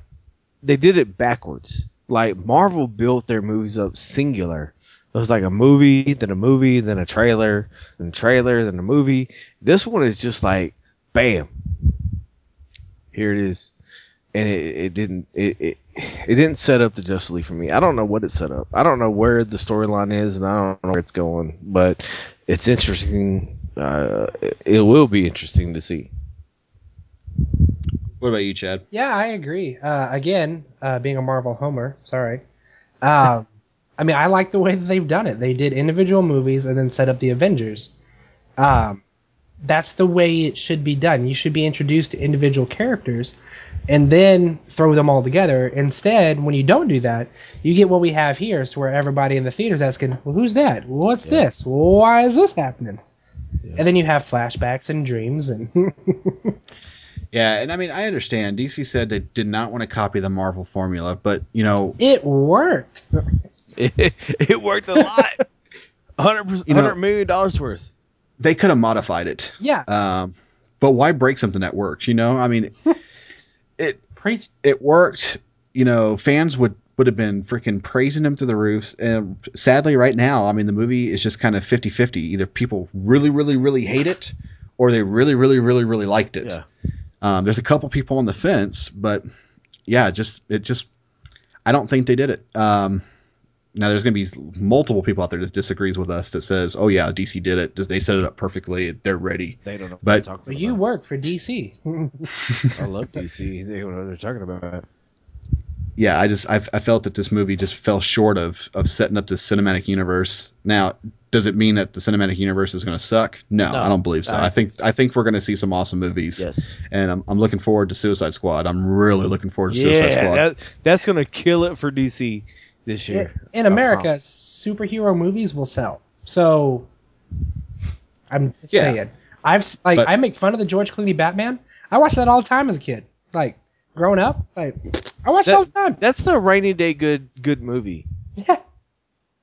D: they did it backwards. Like Marvel built their movies up singular. It was like a movie, then a movie, then a trailer, then a trailer, then a movie. This one is just like, bam, here it is, and it, it didn't it, it it didn't set up the Justice League for me. I don't know what it set up. I don't know where the storyline is, and I don't know where it's going. But it's interesting. Uh, it will be interesting to see.
A: What about you, Chad?
C: Yeah, I agree. Uh, again, uh, being a Marvel homer, sorry. Um, I mean, I like the way that they've done it. They did individual movies and then set up the Avengers. Um, that's the way it should be done. You should be introduced to individual characters and then throw them all together. Instead, when you don't do that, you get what we have here, so where everybody in the theater is asking, well, who's that? What's this? Why is this happening? And then you have flashbacks and dreams and
A: Yeah, and I mean, I understand. DC said they did not want to copy the Marvel formula, but you know,
C: it worked.
D: It, it worked a lot. Hundred
A: You know-
D: hundred million dollars worth.
A: they could have modified it.
C: Yeah.
A: Um, but why break something that works? You know, I mean, it
C: Preach.
A: it worked. You know, fans would would have been freaking praising him to the roofs. And sadly, right now, I mean, the movie is just kind of 50-50. Either people really, really, really hate it, or they really, really, really, really liked it.
D: Yeah.
A: Um, there's a couple people on the fence, but yeah, just it just I don't think they did it. Um, now there's going to be multiple people out there that disagrees with us that says, "Oh yeah, DC did it. They set it up perfectly. They're ready."
D: They don't know.
A: But-
D: what they're
C: But you
D: about.
C: work for DC.
D: I love DC. They don't know what they're talking about.
A: Yeah, I just I, I felt that this movie just fell short of of setting up the cinematic universe. Now, does it mean that the cinematic universe is going to suck? No,
D: No,
A: I don't believe so.
D: I
A: I think I think we're going to see some awesome movies.
D: Yes.
A: and I'm, I'm looking forward to Suicide Squad. I'm really looking forward to Suicide Squad.
D: that, that's gonna kill it for DC this year.
C: In America, superhero movies will sell. So I'm
A: Yeah.
C: saying. I've like
A: But-
C: I make fun of the George Clooney Batman. I watched that all the time as a kid. Like growing up, like I watched it all the time.
D: That's a rainy day good good movie.
C: Yeah.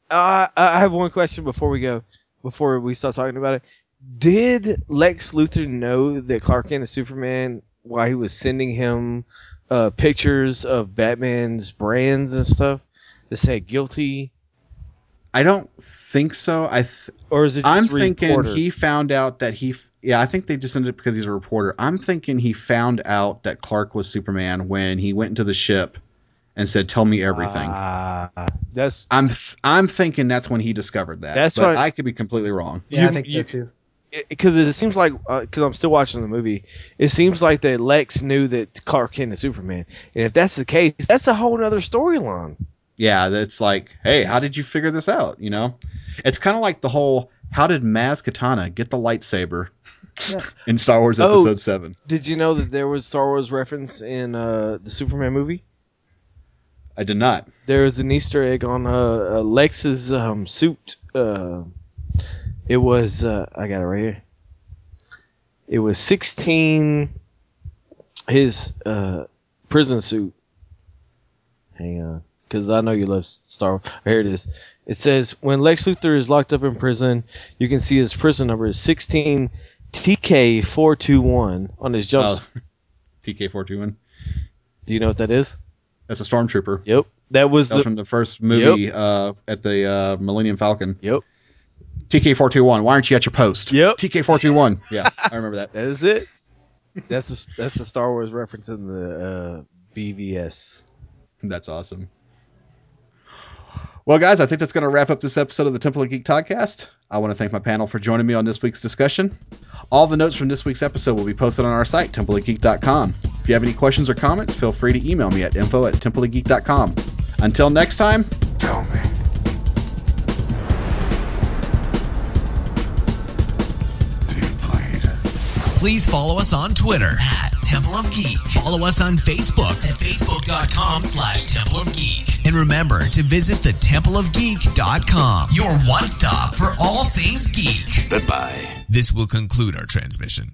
D: Uh, I have one question before we go, before we start talking about it. Did Lex Luthor know that Clark Kent is Superman while he was sending him uh, pictures of Batman's brands and stuff that say guilty?
A: I don't think so. I th-
D: Or is it just
A: I'm
D: reporter?
A: thinking he found out that he. Yeah, I think they just ended it because he's a reporter. I'm thinking he found out that Clark was Superman when he went into the ship and said, "Tell me everything."
D: Ah, that's
A: I'm th- I'm thinking that's when he discovered that.
D: That's
A: but
D: what-
A: I could be completely wrong.
C: Yeah,
D: You-
C: I think
D: you-
C: so too.
D: because it seems like because I'm still watching the movie, it seems like that Lex knew that Clark Kent is Superman, and if that's the case, that's a whole other storyline.
A: Yeah, it's like, hey, how did you figure this out? You know, it's kind of like the whole how did Maz Katana get the lightsaber in Star Wars
D: Oh.
A: Episode Seven?
D: Did you know that there was Star Wars reference in uh, the Superman movie?
A: I did not.
D: There was an Easter egg on uh, uh, Lex's um, suit. Uh, it was uh, I got it right here. It was sixteen. His uh, prison suit. Hang on, because I know you love Star. Wars. Here it is. It says when Lex Luthor is locked up in prison, you can see his prison number is sixteen TK four two one on his jump.
A: TK four two one.
D: Do you know what that is?
A: That's a stormtrooper.
D: Yep, that was
A: That was
D: the.
A: from the first movie uh, at the uh, Millennium Falcon.
D: Yep.
A: TK four two one. Why aren't you at your post?
D: Yep.
A: TK four two one. Yeah, I remember that.
D: That is it. That's a that's a Star Wars reference in the uh, BVS.
A: That's awesome. Well, guys, I think that's going to wrap up this episode of the Temple of Geek Podcast. I want to thank my panel for joining me on this week's discussion. All the notes from this week's episode will be posted on our site, templeofgeek.com. If you have any questions or comments, feel free to email me at info at templeofgeek.com. Until next time,
E: Tell me. Do?
B: Please follow us on Twitter at Temple of Geek. Follow us on Facebook at facebook.com slash Temple of Geek. And remember to visit the templeofgeek.com, your one stop for all things geek.
E: Goodbye.
B: This will conclude our transmission.